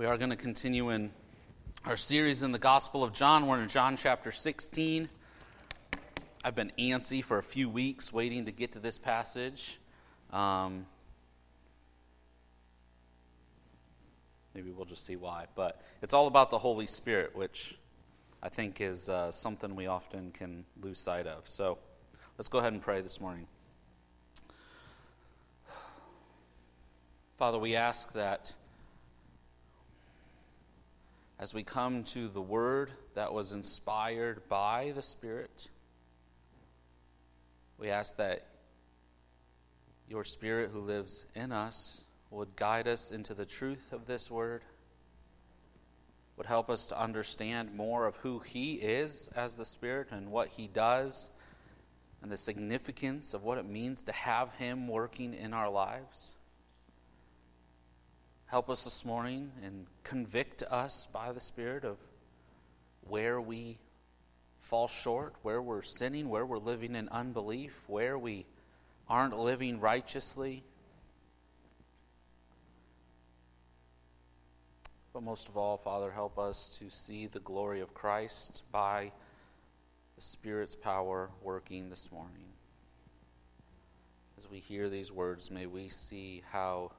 We are going to continue in our series in the Gospel of John. We're in John chapter 16. I've been antsy for a few weeks waiting to get to this passage. Um, maybe we'll just see why. But it's all about the Holy Spirit, which I think is uh, something we often can lose sight of. So let's go ahead and pray this morning. Father, we ask that as we come to the word that was inspired by the Spirit, we ask that your Spirit who lives in us would guide us into the truth of this word, would help us to understand more of who He is as the Spirit and what He does, and the significance of what it means to have Him working in our lives. Help us this morning and convict us by the Spirit of where we fall short, where we're sinning, where we're living in unbelief, where we aren't living righteously. But most of all, Father, help us to see the glory of Christ by the Spirit's power working this morning. As we hear these words, may we see how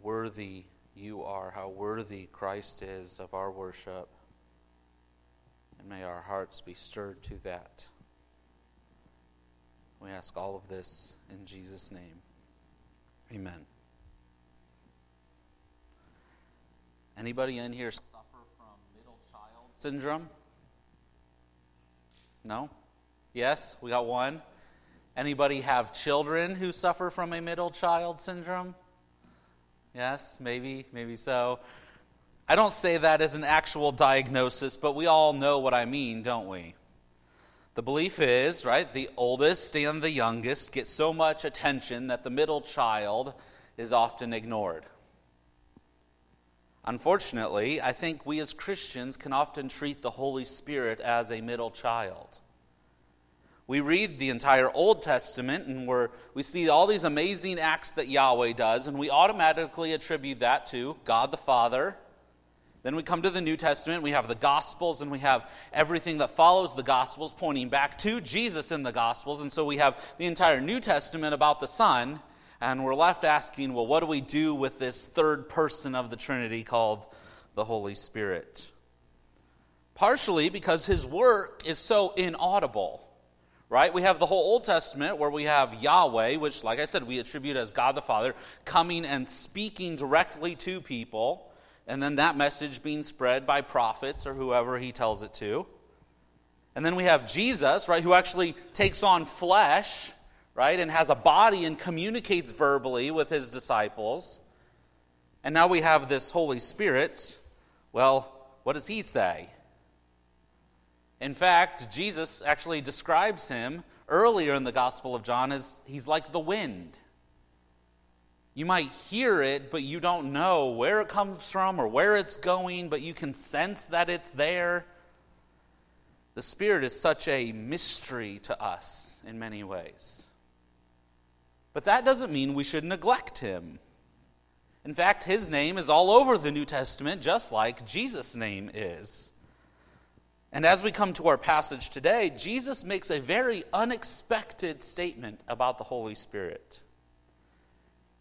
worthy you are, how worthy Christ is of our worship. And may our hearts be stirred to that. We ask all of this in Jesus' name. Amen. Anybody in here suffer from middle child syndrome? No? Yes, we got one. Anybody have children who suffer from a middle child syndrome? Yes, maybe, maybe so. I don't say that as an actual diagnosis, but we all know what I mean, don't we? The belief is, right, the oldest and the youngest get so much attention that the middle child is often ignored. Unfortunately, I think we as Christians can often treat the Holy Spirit as a middle child. We read the entire Old Testament and we're, we see all these amazing acts that Yahweh does, and we automatically attribute that to God the Father. Then we come to the New Testament, we have the Gospels, and we have everything that follows the Gospels pointing back to Jesus in the Gospels. And so we have the entire New Testament about the Son, and we're left asking, well, what do we do with this third person of the Trinity called the Holy Spirit? Partially because his work is so inaudible right? We have the whole Old Testament where we have Yahweh, which, like I said, we attribute as God the Father, coming and speaking directly to people, and then that message being spread by prophets or whoever he tells it to. And then we have Jesus, right, who actually takes on flesh, right, and has a body and communicates verbally with his disciples. And now we have this Holy Spirit. Well, what does he say? In fact, Jesus actually describes him earlier in the Gospel of John as he's like the wind. You might hear it, but you don't know where it comes from or where it's going, but you can sense that it's there. The Spirit is such a mystery to us in many ways. But that doesn't mean we should neglect Him. In fact, His name is all over the New Testament, just like Jesus' name is. And as we come to our passage today, Jesus makes a very unexpected statement about the Holy Spirit.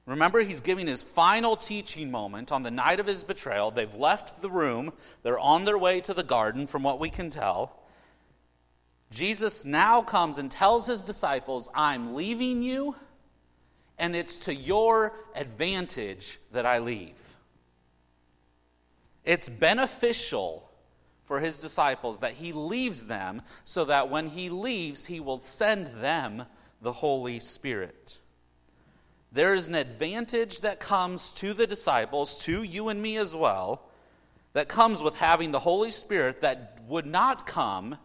Remember, he's giving his final teaching moment on the night of his betrayal. They've left the room, they're on their way to the garden, from what we can tell. Jesus now comes and tells his disciples, I'm leaving you, and it's to your advantage that I leave. It's beneficial for his disciples that he leaves them so that when he leaves, he will send them the Holy Spirit. There is an advantage that comes to the disciples, to you and me as well, that comes with having the Holy Spirit that would not come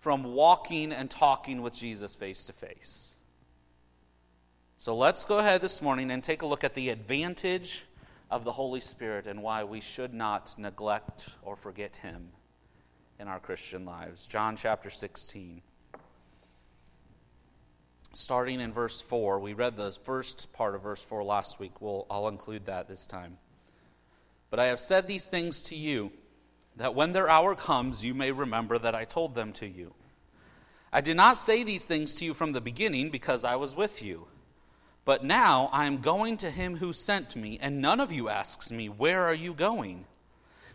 from walking and talking with Jesus face to face. So let's go ahead this morning and take a look at the advantage of the Holy Spirit and why we should not neglect or forget him in our Christian lives. John chapter 16. Starting in verse 4, we read the first part of verse 4 last week. We'll, I'll include that this time. But I have said these things to you, that when their hour comes, you may remember that I told them to you. I did not say these things to you from the beginning because I was with you. But now I am going to him who sent me, and none of you asks me, Where are you going?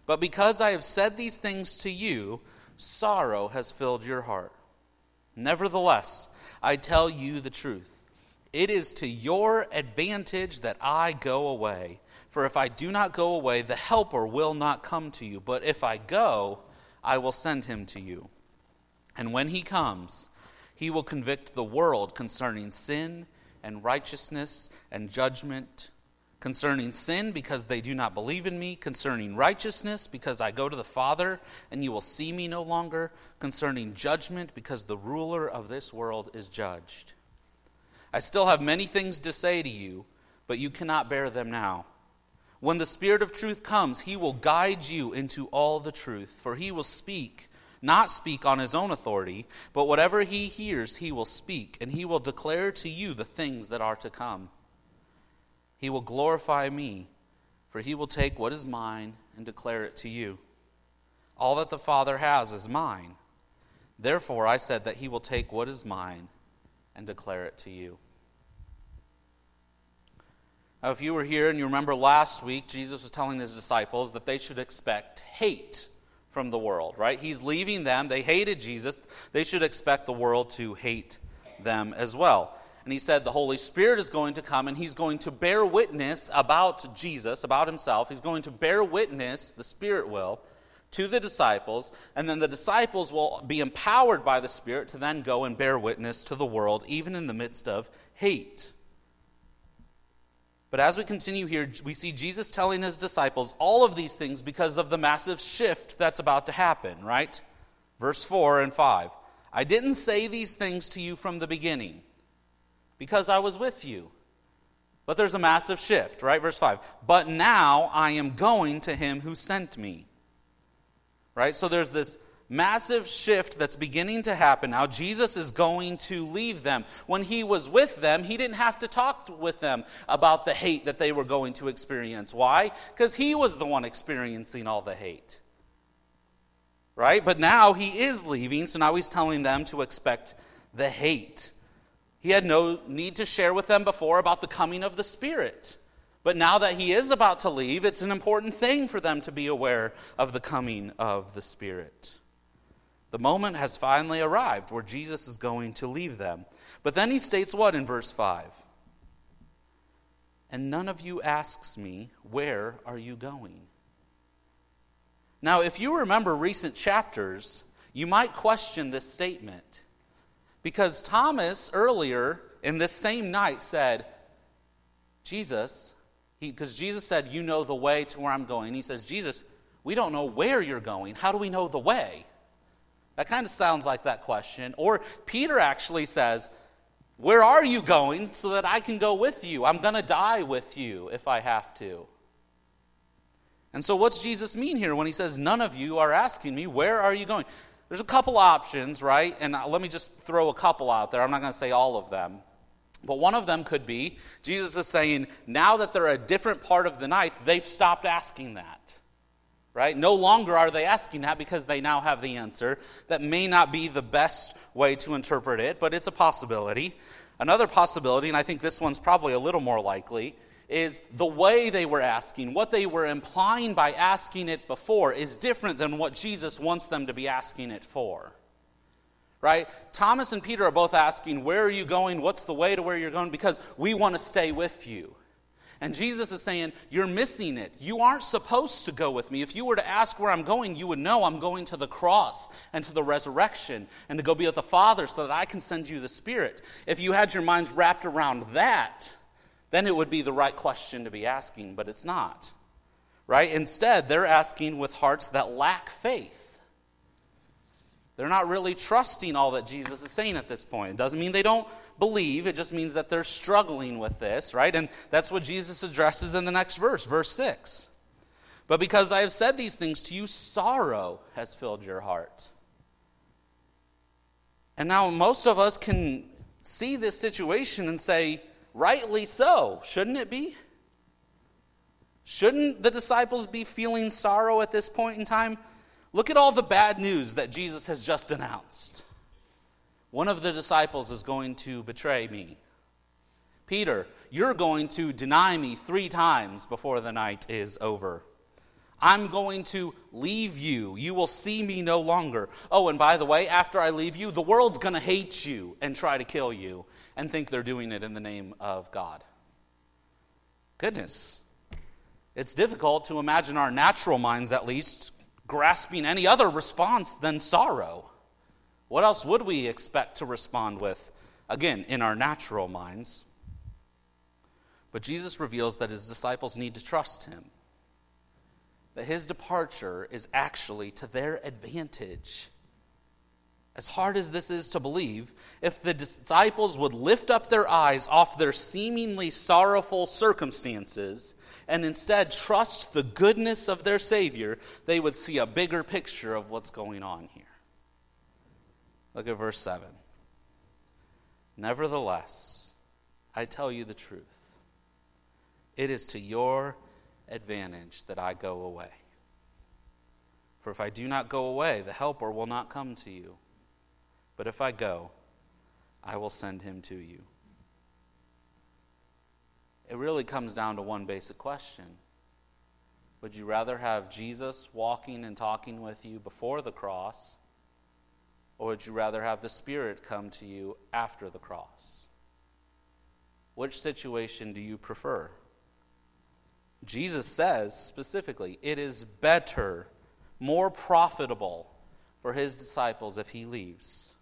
But because I have said these things to you, sorrow has filled your heart. Nevertheless, I tell you the truth. It is to your advantage that I go away. For if I do not go away, the Helper will not come to you. But if I go, I will send him to you. And when he comes, he will convict the world concerning sin and righteousness and judgment. Concerning sin, because they do not believe in me. Concerning righteousness, because I go to the Father and you will see me no longer. Concerning judgment, because the ruler of this world is judged. I still have many things to say to you, but you cannot bear them now. When the Spirit of truth comes, he will guide you into all the truth, for he will speak, not speak on his own authority, but whatever he hears, he will speak, and he will declare to you the things that are to come. He will glorify me, for he will take what is mine and declare it to you. All that the Father has is mine. Therefore, I said that he will take what is mine and declare it to you. Now, if you were here and you remember last week, Jesus was telling his disciples that they should expect hate from the world, right? He's leaving them. They hated Jesus. They should expect the world to hate them as well. And he said the Holy Spirit is going to come and he's going to bear witness about Jesus, about himself. He's going to bear witness, the Spirit will, to the disciples. And then the disciples will be empowered by the Spirit to then go and bear witness to the world, even in the midst of hate. But as we continue here, we see Jesus telling his disciples all of these things because of the massive shift that's about to happen, right? Verse 4 and 5. I didn't say these things to you from the beginning because I was with you. But there's a massive shift, right? Verse 5. But now I am going to him who sent me. Right? So there's this massive shift that's beginning to happen now. Jesus is going to leave them. When he was with them, he didn't have to talk with them about the hate that they were going to experience. Why? Because he was the one experiencing all the hate. Right? But now he is leaving, so now he's telling them to expect the hate. He had no need to share with them before about the coming of the Spirit. But now that he is about to leave, it's an important thing for them to be aware of the coming of the Spirit. The moment has finally arrived where Jesus is going to leave them. But then he states what in verse 5? And none of you asks me, Where are you going? Now, if you remember recent chapters, you might question this statement. Because Thomas earlier in this same night said, Jesus, because Jesus said, You know the way to where I'm going. He says, Jesus, we don't know where you're going. How do we know the way? That kind of sounds like that question. Or Peter actually says, Where are you going so that I can go with you? I'm going to die with you if I have to. And so, what's Jesus mean here when he says, None of you are asking me, Where are you going? There's a couple options, right? And uh, let me just throw a couple out there. I'm not going to say all of them. But one of them could be Jesus is saying, now that they're a different part of the night, they've stopped asking that right? No longer are they asking that because they now have the answer. That may not be the best way to interpret it, but it's a possibility. Another possibility, and I think this one's probably a little more likely, is the way they were asking, what they were implying by asking it before, is different than what Jesus wants them to be asking it for. Right? Thomas and Peter are both asking, Where are you going? What's the way to where you're going? Because we want to stay with you. And Jesus is saying, You're missing it. You aren't supposed to go with me. If you were to ask where I'm going, you would know I'm going to the cross and to the resurrection and to go be with the Father so that I can send you the Spirit. If you had your minds wrapped around that, then it would be the right question to be asking, but it's not. Right? Instead, they're asking with hearts that lack faith. They're not really trusting all that Jesus is saying at this point. It doesn't mean they don't believe, it just means that they're struggling with this, right? And that's what Jesus addresses in the next verse, verse 6. But because I have said these things to you, sorrow has filled your heart. And now most of us can see this situation and say, rightly so, shouldn't it be? Shouldn't the disciples be feeling sorrow at this point in time? Look at all the bad news that Jesus has just announced. One of the disciples is going to betray me. Peter, you're going to deny me three times before the night is over. I'm going to leave you. You will see me no longer. Oh, and by the way, after I leave you, the world's going to hate you and try to kill you and think they're doing it in the name of God. Goodness. It's difficult to imagine our natural minds, at least, grasping any other response than sorrow. What else would we expect to respond with? Again, in our natural minds. But Jesus reveals that his disciples need to trust him, that his departure is actually to their advantage. As hard as this is to believe, if the disciples would lift up their eyes off their seemingly sorrowful circumstances and instead trust the goodness of their Savior, they would see a bigger picture of what's going on here. Look at verse 7. Nevertheless, I tell you the truth. It is to your advantage that I go away. For if I do not go away, the Helper will not come to you. But if I go, I will send him to you. It really comes down to one basic question Would you rather have Jesus walking and talking with you before the cross, or would you rather have the Spirit come to you after the cross? Which situation do you prefer? Jesus says specifically, it is better, more profitable for his disciples if he leaves.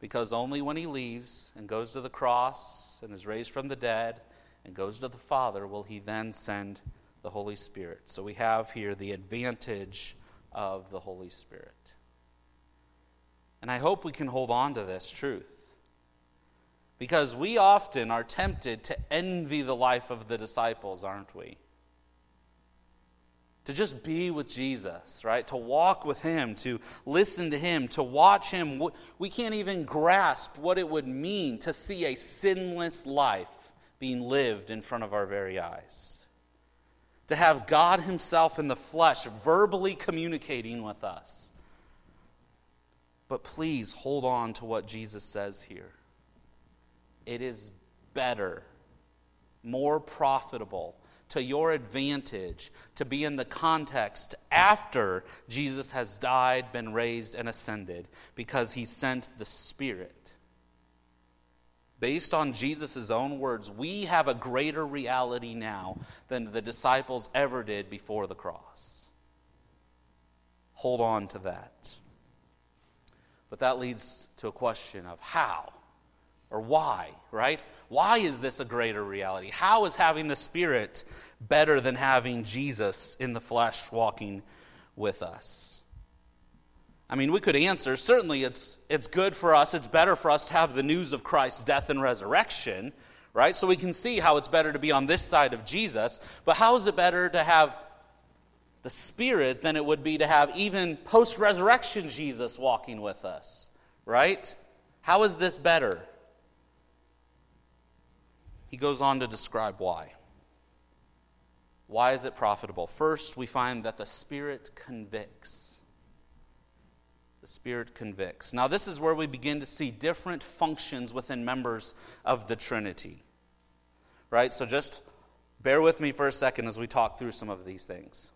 Because only when he leaves and goes to the cross and is raised from the dead and goes to the Father will he then send the Holy Spirit. So we have here the advantage of the Holy Spirit. And I hope we can hold on to this truth. Because we often are tempted to envy the life of the disciples, aren't we? To just be with Jesus, right? To walk with Him, to listen to Him, to watch Him. We can't even grasp what it would mean to see a sinless life being lived in front of our very eyes. To have God Himself in the flesh verbally communicating with us. But please hold on to what Jesus says here. It is better, more profitable to your advantage to be in the context after Jesus has died, been raised, and ascended because he sent the Spirit. Based on Jesus' own words, we have a greater reality now than the disciples ever did before the cross. Hold on to that. But that leads to a question of how or why, right? Why is this a greater reality? How is having the Spirit better than having Jesus in the flesh walking with us? I mean, we could answer certainly it's, it's good for us, it's better for us to have the news of Christ's death and resurrection, right? So we can see how it's better to be on this side of Jesus. But how is it better to have the Spirit than it would be to have even post resurrection Jesus walking with us, right? How is this better? He goes on to describe why. Why is it profitable? First, we find that the Spirit convicts. The Spirit convicts. Now, this is where we begin to see different functions within members of the Trinity. Right? So just bear with me for a second as we talk through some of these things.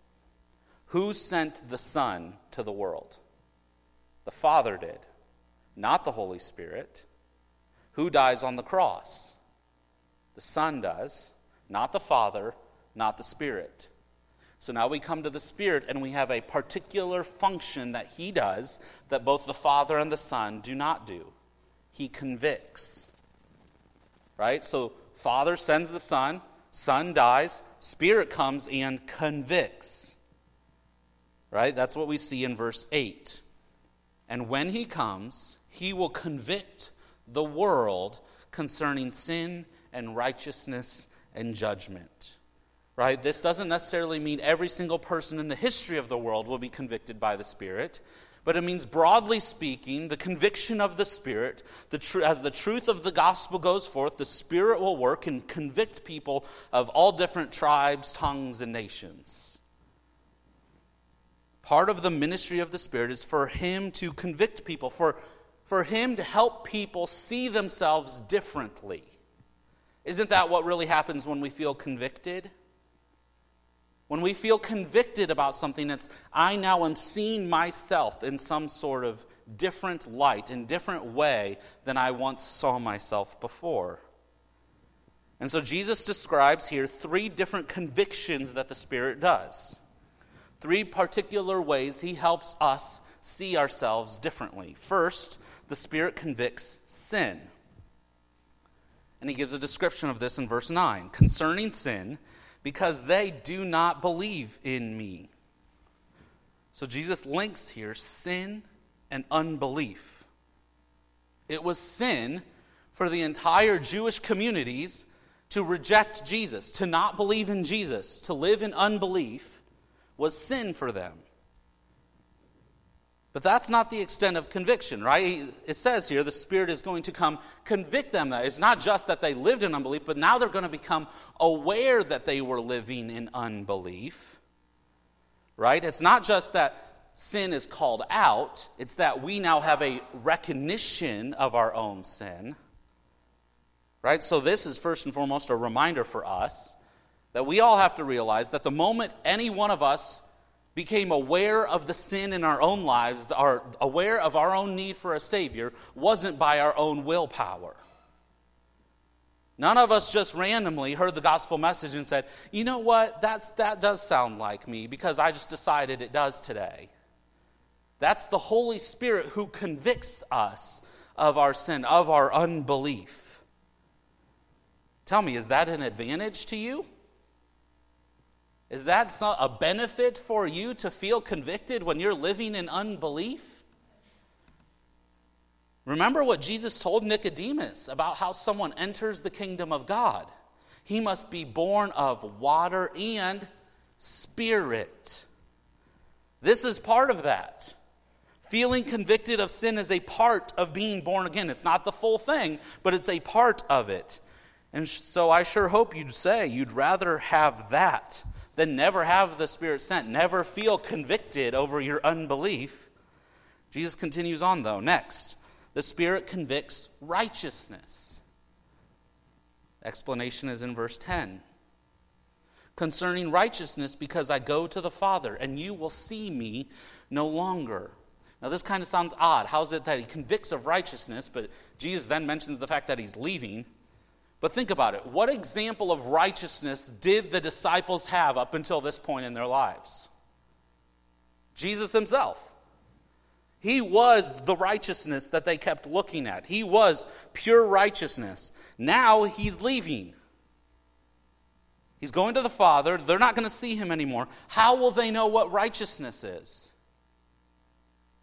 Who sent the Son to the world? The Father did, not the Holy Spirit. Who dies on the cross? The Son does, not the Father, not the Spirit. So now we come to the Spirit and we have a particular function that He does that both the Father and the Son do not do. He convicts. Right? So Father sends the Son, Son dies, Spirit comes and convicts. Right? That's what we see in verse 8. And when He comes, He will convict the world concerning sin and righteousness and judgment. Right? This doesn't necessarily mean every single person in the history of the world will be convicted by the Spirit, but it means, broadly speaking, the conviction of the Spirit. The tr- as the truth of the gospel goes forth, the Spirit will work and convict people of all different tribes, tongues, and nations. Part of the ministry of the Spirit is for Him to convict people, for, for Him to help people see themselves differently. Isn't that what really happens when we feel convicted? When we feel convicted about something, it's I now am seeing myself in some sort of different light, in different way than I once saw myself before. And so Jesus describes here three different convictions that the Spirit does. Three particular ways he helps us see ourselves differently. First, the Spirit convicts sin. And he gives a description of this in verse 9. Concerning sin, because they do not believe in me. So Jesus links here sin and unbelief. It was sin for the entire Jewish communities to reject Jesus, to not believe in Jesus, to live in unbelief was sin for them. But that's not the extent of conviction, right? It says here the Spirit is going to come convict them. That it's not just that they lived in unbelief, but now they're going to become aware that they were living in unbelief, right? It's not just that sin is called out, it's that we now have a recognition of our own sin, right? So, this is first and foremost a reminder for us that we all have to realize that the moment any one of us became aware of the sin in our own lives, are aware of our own need for a Savior, wasn't by our own willpower. None of us just randomly heard the gospel message and said, you know what, That's, that does sound like me because I just decided it does today. That's the Holy Spirit who convicts us of our sin, of our unbelief. Tell me, is that an advantage to you? Is that a benefit for you to feel convicted when you're living in unbelief? Remember what Jesus told Nicodemus about how someone enters the kingdom of God. He must be born of water and spirit. This is part of that. Feeling convicted of sin is a part of being born again. It's not the full thing, but it's a part of it. And so I sure hope you'd say you'd rather have that then never have the Spirit sent. Never feel convicted over your unbelief. Jesus continues on, though. Next, the Spirit convicts righteousness. Explanation is in verse 10. Concerning righteousness, because I go to the Father, and you will see me no longer. Now, this kind of sounds odd. How is it that he convicts of righteousness, but Jesus then mentions the fact that he's leaving? But think about it. What example of righteousness did the disciples have up until this point in their lives? Jesus himself. He was the righteousness that they kept looking at. He was pure righteousness. Now he's leaving. He's going to the Father. They're not going to see him anymore. How will they know what righteousness is?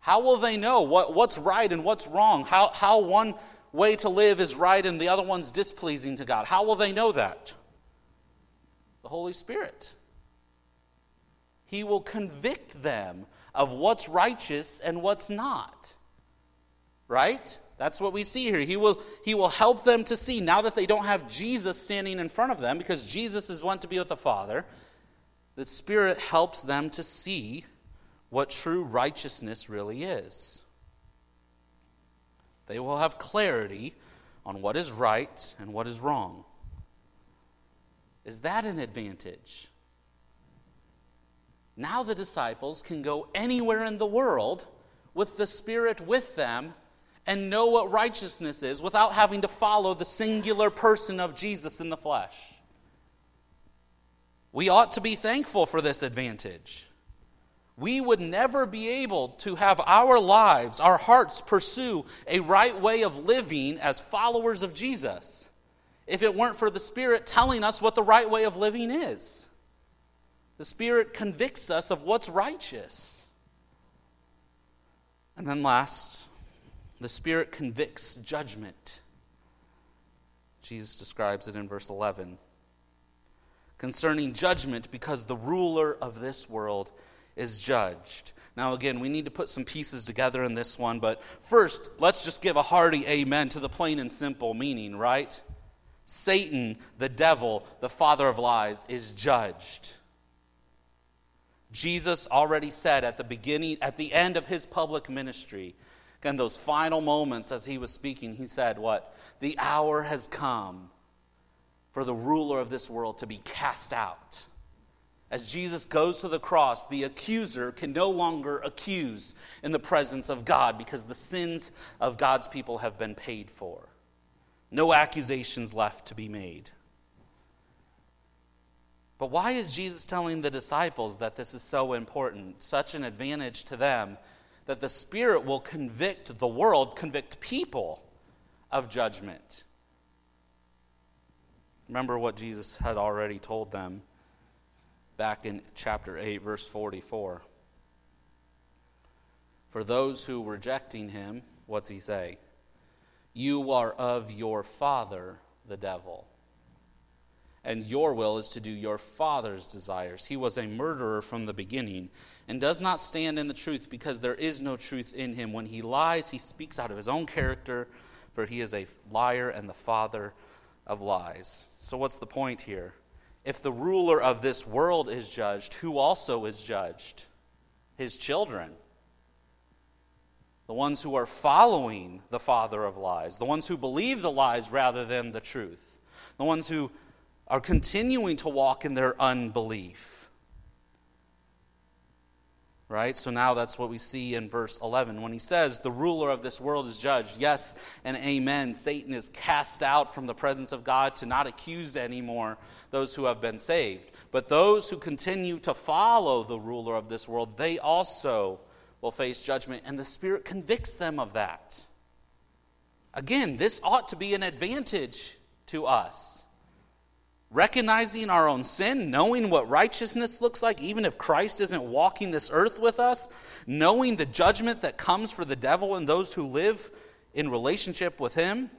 How will they know what, what's right and what's wrong? How, how one way to live is right and the other one's displeasing to God. How will they know that? The Holy Spirit. He will convict them of what's righteous and what's not. Right? That's what we see here. He will, he will help them to see now that they don't have Jesus standing in front of them because Jesus is one to be with the Father. The Spirit helps them to see what true righteousness really is. They will have clarity on what is right and what is wrong. Is that an advantage? Now the disciples can go anywhere in the world with the Spirit with them and know what righteousness is without having to follow the singular person of Jesus in the flesh. We ought to be thankful for this advantage we would never be able to have our lives, our hearts pursue a right way of living as followers of Jesus if it weren't for the Spirit telling us what the right way of living is. The Spirit convicts us of what's righteous. And then last, the Spirit convicts judgment. Jesus describes it in verse 11 concerning judgment because the ruler of this world is judged. Now, again, we need to put some pieces together in this one, but first, let's just give a hearty amen to the plain and simple meaning, right? Satan, the devil, the father of lies, is judged. Jesus already said at the beginning, at the end of his public ministry, again, those final moments as he was speaking, he said, What? The hour has come for the ruler of this world to be cast out. As Jesus goes to the cross, the accuser can no longer accuse in the presence of God because the sins of God's people have been paid for. No accusations left to be made. But why is Jesus telling the disciples that this is so important, such an advantage to them, that the Spirit will convict the world, convict people of judgment? Remember what Jesus had already told them back in chapter 8, verse 44. For those who rejecting him, what's he say? You are of your father, the devil. And your will is to do your father's desires. He was a murderer from the beginning and does not stand in the truth because there is no truth in him. When he lies, he speaks out of his own character, for he is a liar and the father of lies. So, what's the point here? If the ruler of this world is judged, who also is judged? His children. The ones who are following the father of lies, the ones who believe the lies rather than the truth, the ones who are continuing to walk in their unbelief. Right? So now that's what we see in verse 11. When he says, The ruler of this world is judged, yes and amen. Satan is cast out from the presence of God to not accuse anymore those who have been saved. But those who continue to follow the ruler of this world, they also will face judgment, and the Spirit convicts them of that. Again, this ought to be an advantage to us recognizing our own sin, knowing what righteousness looks like, even if Christ isn't walking this earth with us, knowing the judgment that comes for the devil and those who live in relationship with him.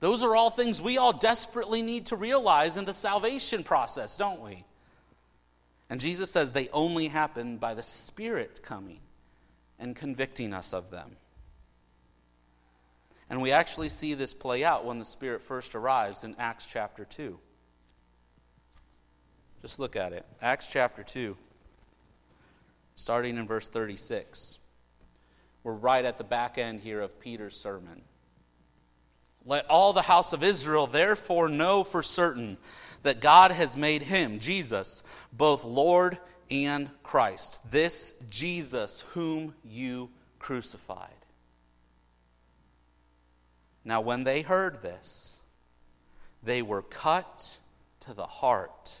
Those are all things we all desperately need to realize in the salvation process, don't we? And Jesus says they only happen by the Spirit coming and convicting us of them. And we actually see this play out when the Spirit first arrives in Acts chapter 2. Just look at it. Acts chapter 2, starting in verse 36. We're right at the back end here of Peter's sermon. Let all the house of Israel therefore know for certain that God has made him, Jesus, both Lord and Christ. This Jesus whom you crucified. Now, when they heard this, they were cut to the heart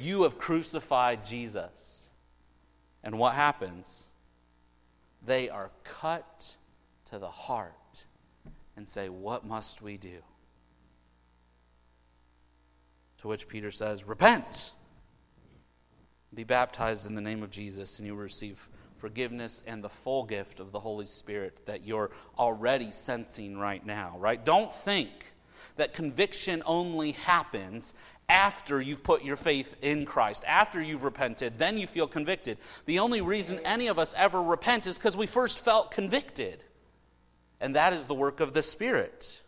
You have crucified Jesus. And what happens? They are cut to the heart and say, What must we do? To which Peter says, Repent. Be baptized in the name of Jesus, and you will receive forgiveness and the full gift of the Holy Spirit that you're already sensing right now, right? Don't think that conviction only happens after you've put your faith in Christ, after you've repented, then you feel convicted. The only reason any of us ever repent is because we first felt convicted. And that is the work of the Spirit.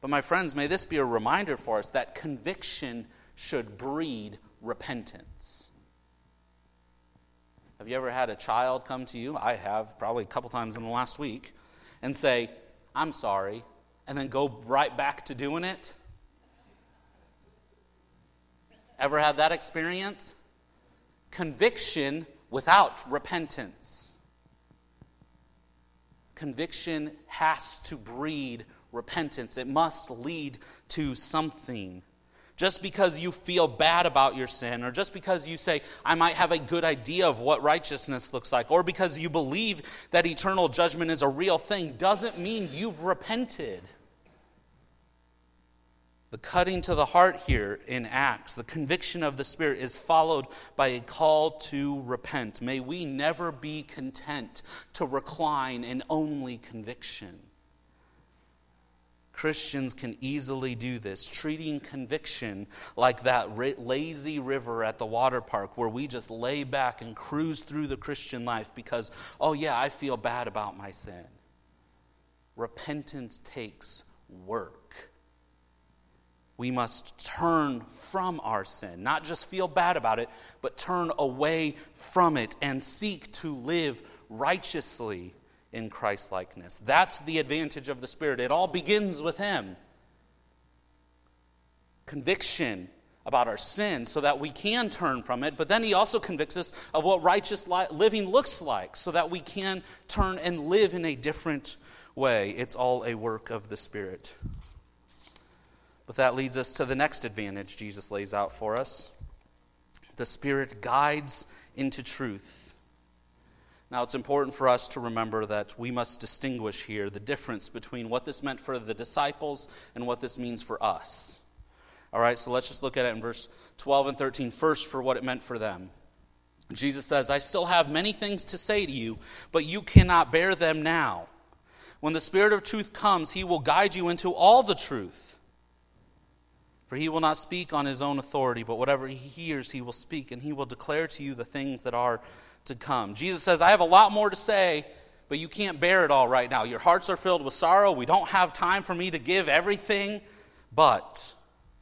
But, my friends, may this be a reminder for us that conviction should breed repentance. Have you ever had a child come to you? I have, probably a couple times in the last week, and say, I'm sorry, and then go right back to doing it? Ever had that experience? Conviction without repentance. Conviction has to breed repentance. It must lead to something. Just because you feel bad about your sin, or just because you say, I might have a good idea of what righteousness looks like, or because you believe that eternal judgment is a real thing, doesn't mean you've repented. The cutting to the heart here in Acts, the conviction of the Spirit, is followed by a call to repent. May we never be content to recline in only conviction. Christians can easily do this, treating conviction like that lazy river at the water park where we just lay back and cruise through the Christian life because, oh, yeah, I feel bad about my sin. Repentance takes work we must turn from our sin, not just feel bad about it, but turn away from it and seek to live righteously in Christ likeness. That's the advantage of the Spirit. It all begins with Him. Conviction about our sin so that we can turn from it, but then He also convicts us of what righteous li- living looks like so that we can turn and live in a different way. It's all a work of the Spirit. But that leads us to the next advantage Jesus lays out for us the Spirit guides into truth. Now, it's important for us to remember that we must distinguish here the difference between what this meant for the disciples and what this means for us. All right, so let's just look at it in verse 12 and 13 first for what it meant for them. Jesus says, I still have many things to say to you, but you cannot bear them now. When the Spirit of truth comes, he will guide you into all the truth. For he will not speak on his own authority, but whatever he hears, he will speak, and he will declare to you the things that are to come. Jesus says, I have a lot more to say, but you can't bear it all right now. Your hearts are filled with sorrow. We don't have time for me to give everything. But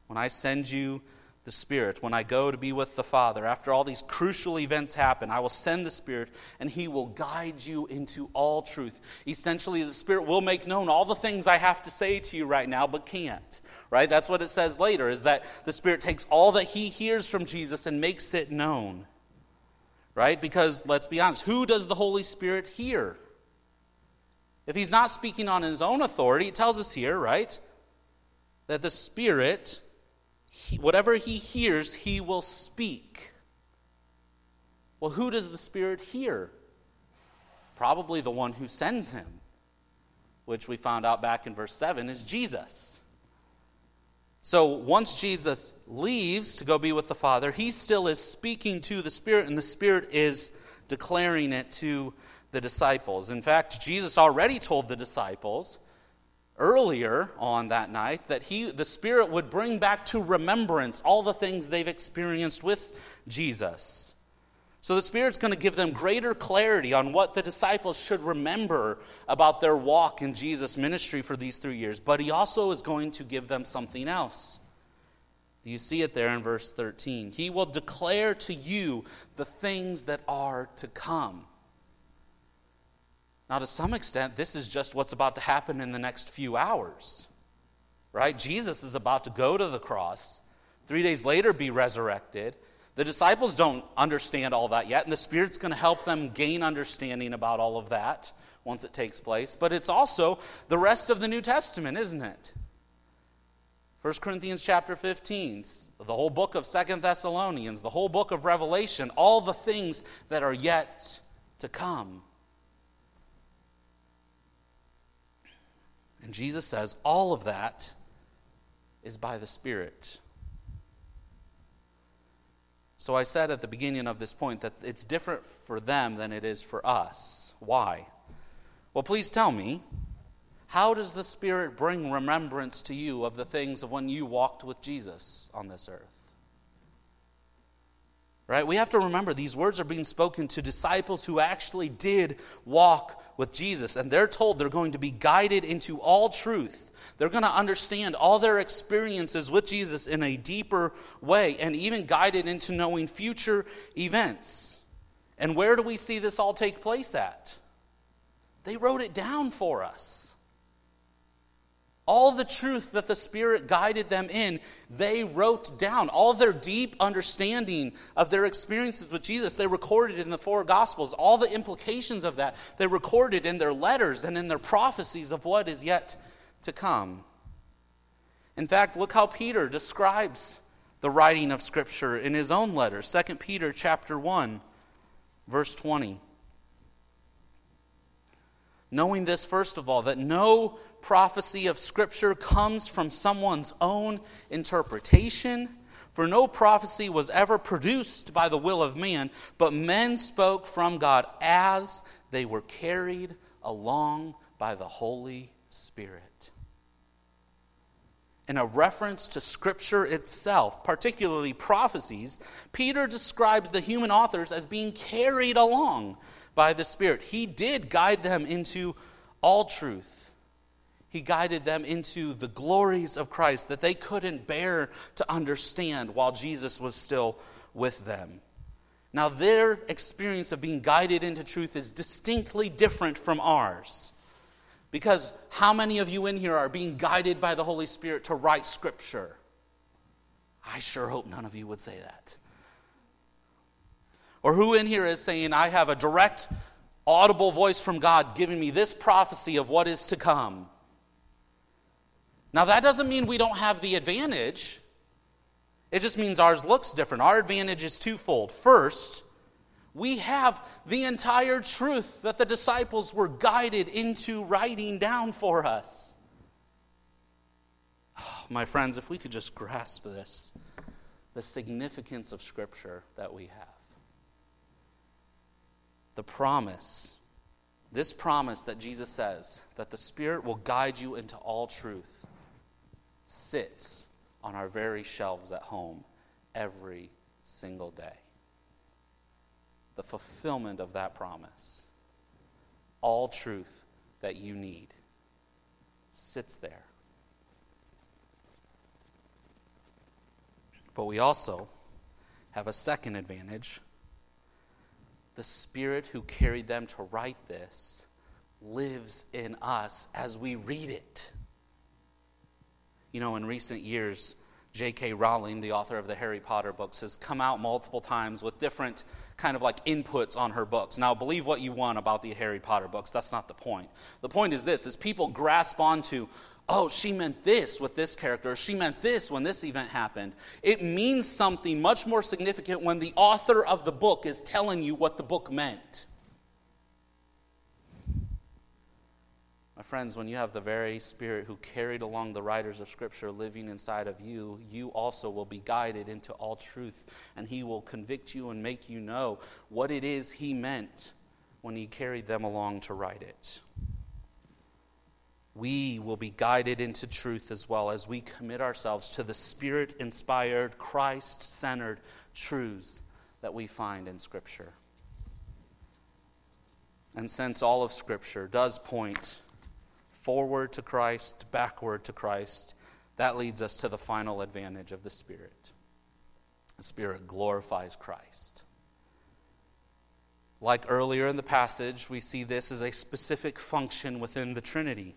when I send you the Spirit, when I go to be with the Father, after all these crucial events happen, I will send the Spirit, and He will guide you into all truth. Essentially, the Spirit will make known all the things I have to say to you right now, but can't right? That's what it says later, is that the Spirit takes all that he hears from Jesus and makes it known, right? Because let's be honest, who does the Holy Spirit hear? If he's not speaking on his own authority, it tells us here, right, that the Spirit, he, whatever he hears, he will speak. Well, who does the Spirit hear? Probably the one who sends him, which we found out back in verse 7 is Jesus. So once Jesus leaves to go be with the Father, he still is speaking to the Spirit, and the Spirit is declaring it to the disciples. In fact, Jesus already told the disciples earlier on that night that he the spirit would bring back to remembrance all the things they've experienced with Jesus so the Spirit's going to give them greater clarity on what the disciples should remember about their walk in Jesus' ministry for these three years. But He also is going to give them something else. You see it there in verse 13. He will declare to you the things that are to come. Now, to some extent, this is just what's about to happen in the next few hours. Right? Jesus is about to go to the cross, three days later, be resurrected. The disciples don't understand all that yet, and the Spirit's going to help them gain understanding about all of that once it takes place. But it's also the rest of the New Testament, isn't it? 1 Corinthians chapter 15, the whole book of Second Thessalonians, the whole book of Revelation, all the things that are yet to come. And Jesus says all of that is by the Spirit. So I said at the beginning of this point that it's different for them than it is for us. Why? Well, please tell me, how does the Spirit bring remembrance to you of the things of when you walked with Jesus on this earth? Right? We have to remember these words are being spoken to disciples who actually did walk with Jesus. And they're told they're going to be guided into all truth. They're going to understand all their experiences with Jesus in a deeper way and even guided into knowing future events. And where do we see this all take place at? They wrote it down for us. All the truth that the Spirit guided them in, they wrote down. All their deep understanding of their experiences with Jesus, they recorded in the four Gospels. All the implications of that, they recorded in their letters and in their prophecies of what is yet to come. In fact, look how Peter describes the writing of scripture in his own letter, 2 Peter chapter 1, verse 20. Knowing this first of all that no prophecy of scripture comes from someone's own interpretation, for no prophecy was ever produced by the will of man, but men spoke from God as they were carried along by the Holy Spirit. In a reference to Scripture itself, particularly prophecies, Peter describes the human authors as being carried along by the Spirit. He did guide them into all truth he guided them into the glories of Christ that they couldn't bear to understand while Jesus was still with them. Now, their experience of being guided into truth is distinctly different from ours. Because how many of you in here are being guided by the Holy Spirit to write Scripture? I sure hope none of you would say that. Or who in here is saying, I have a direct, audible voice from God giving me this prophecy of what is to come? Now, that doesn't mean we don't have the advantage. It just means ours looks different. Our advantage is twofold. First, we have the entire truth that the disciples were guided into writing down for us. Oh, my friends, if we could just grasp this the significance of Scripture that we have. The promise, this promise that Jesus says, that the Spirit will guide you into all truth sits on our very shelves at home every single day. The fulfillment of that promise, all truth that you need, sits there. But we also have a second advantage. The Spirit who carried them to write this lives in us as we read it. You know, in recent years, J.K. Rowling, the author of the Harry Potter books, has come out multiple times with different kind of like inputs on her books. Now, believe what you want about the Harry Potter books. That's not the point. The point is this: is people grasp onto, oh, she meant this with this character. She meant this when this event happened. It means something much more significant when the author of the book is telling you what the book meant. Friends, when you have the very Spirit who carried along the writers of Scripture living inside of you, you also will be guided into all truth, and He will convict you and make you know what it is He meant when He carried them along to write it. We will be guided into truth as well as we commit ourselves to the Spirit inspired, Christ centered truths that we find in Scripture. And since all of Scripture does point forward to Christ, backward to Christ, that leads us to the final advantage of the Spirit. The Spirit glorifies Christ. Like earlier in the passage, we see this as a specific function within the Trinity.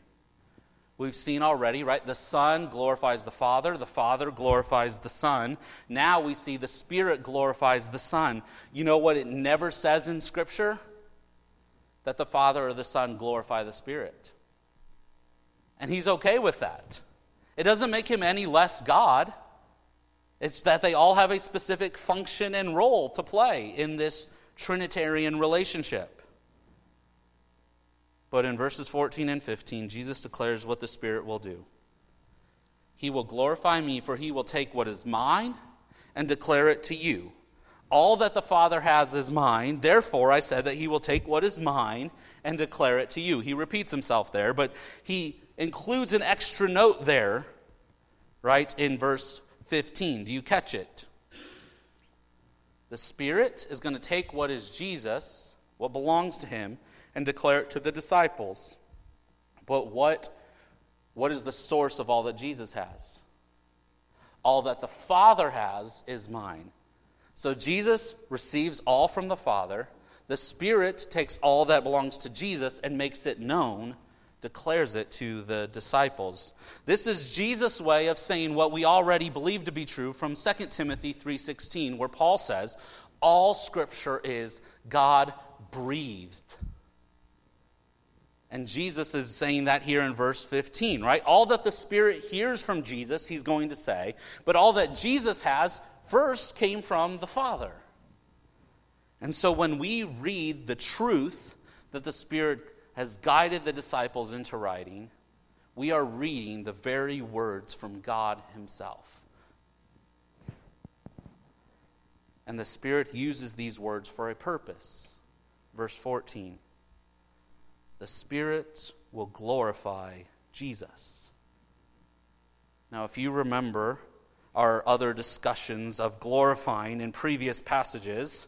We've seen already, right? The Son glorifies the Father, the Father glorifies the Son. Now we see the Spirit glorifies the Son. You know what it never says in Scripture? That the Father or the Son glorify the Spirit. And he's okay with that. It doesn't make him any less God. It's that they all have a specific function and role to play in this Trinitarian relationship. But in verses 14 and 15, Jesus declares what the Spirit will do. He will glorify me, for he will take what is mine and declare it to you. All that the Father has is mine. Therefore, I said that he will take what is mine and declare it to you. He repeats himself there, but he includes an extra note there, right, in verse 15. Do you catch it? The Spirit is going to take what is Jesus, what belongs to him, and declare it to the disciples. But what, what is the source of all that Jesus has? All that the Father has is mine. So Jesus receives all from the Father. The Spirit takes all that belongs to Jesus and makes it known declares it to the disciples. This is Jesus' way of saying what we already believe to be true from 2 Timothy 3:16 where Paul says, "All scripture is God breathed." And Jesus is saying that here in verse 15, right? All that the Spirit hears from Jesus, he's going to say, but all that Jesus has first came from the Father. And so when we read the truth that the Spirit has guided the disciples into writing, we are reading the very words from God Himself. And the Spirit uses these words for a purpose. Verse 14 The Spirit will glorify Jesus. Now, if you remember our other discussions of glorifying in previous passages,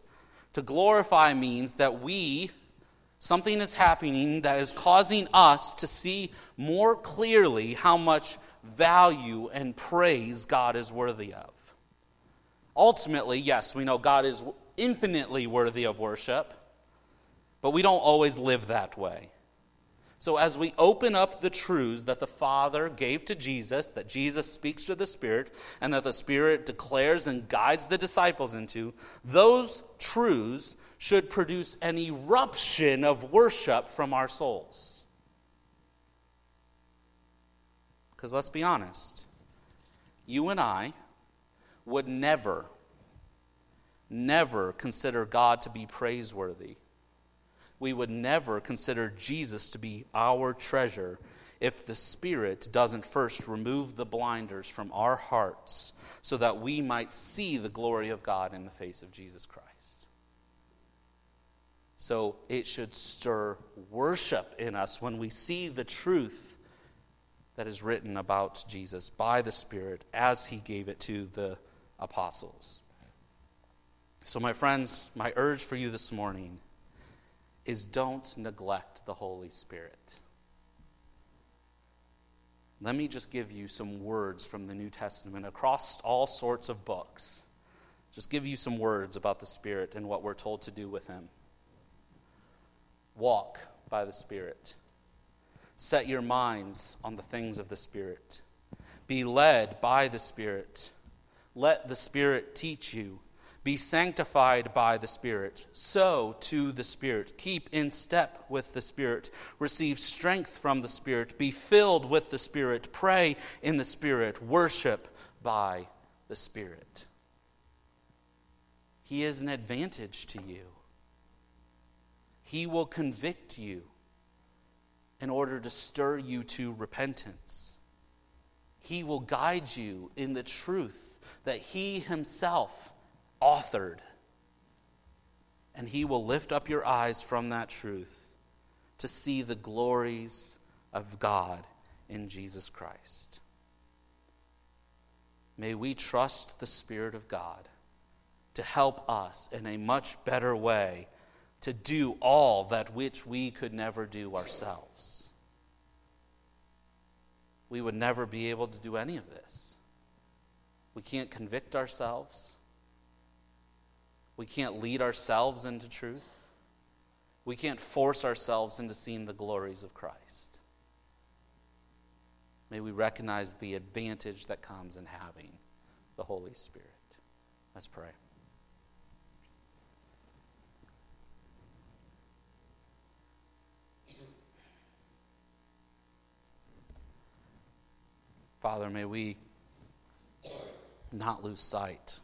to glorify means that we, something is happening that is causing us to see more clearly how much value and praise God is worthy of. Ultimately, yes, we know God is infinitely worthy of worship, but we don't always live that way. So, as we open up the truths that the Father gave to Jesus, that Jesus speaks to the Spirit, and that the Spirit declares and guides the disciples into, those truths should produce an eruption of worship from our souls. Because let's be honest, you and I would never, never consider God to be praiseworthy. We would never consider Jesus to be our treasure if the Spirit doesn't first remove the blinders from our hearts so that we might see the glory of God in the face of Jesus Christ. So it should stir worship in us when we see the truth that is written about Jesus by the Spirit as he gave it to the apostles. So, my friends, my urge for you this morning is don't neglect the Holy Spirit. Let me just give you some words from the New Testament across all sorts of books. Just give you some words about the Spirit and what we're told to do with Him. Walk by the Spirit. Set your minds on the things of the Spirit. Be led by the Spirit. Let the Spirit teach you. Be sanctified by the Spirit. Sow to the Spirit. Keep in step with the Spirit. Receive strength from the Spirit. Be filled with the Spirit. Pray in the Spirit. Worship by the Spirit. He is an advantage to you. He will convict you in order to stir you to repentance. He will guide you in the truth that He Himself authored. And He will lift up your eyes from that truth to see the glories of God in Jesus Christ. May we trust the Spirit of God to help us in a much better way to do all that which we could never do ourselves. We would never be able to do any of this. We can't convict ourselves. We can't lead ourselves into truth. We can't force ourselves into seeing the glories of Christ. May we recognize the advantage that comes in having the Holy Spirit. Let's pray. Father, may we not lose sight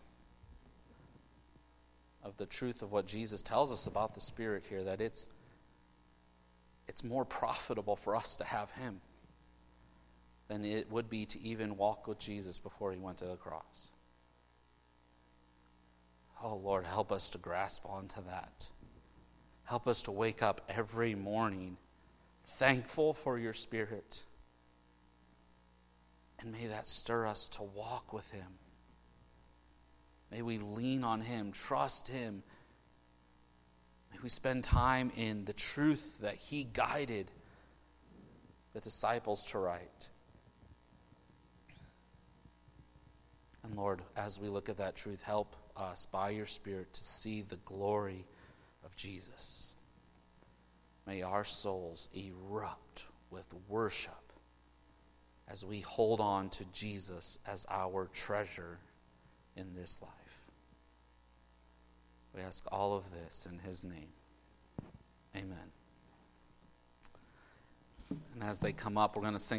of the truth of what Jesus tells us about the Spirit here that it's, it's more profitable for us to have Him than it would be to even walk with Jesus before He went to the cross. Oh, Lord, help us to grasp onto that. Help us to wake up every morning thankful for your Spirit. And may that stir us to walk with Him May we lean on Him, trust Him. May we spend time in the truth that He guided the disciples to write. And Lord, as we look at that truth, help us by your Spirit to see the glory of Jesus. May our souls erupt with worship as we hold on to Jesus as our treasure in this life. We ask all of this in his name. Amen. And as they come up, we're going to sing.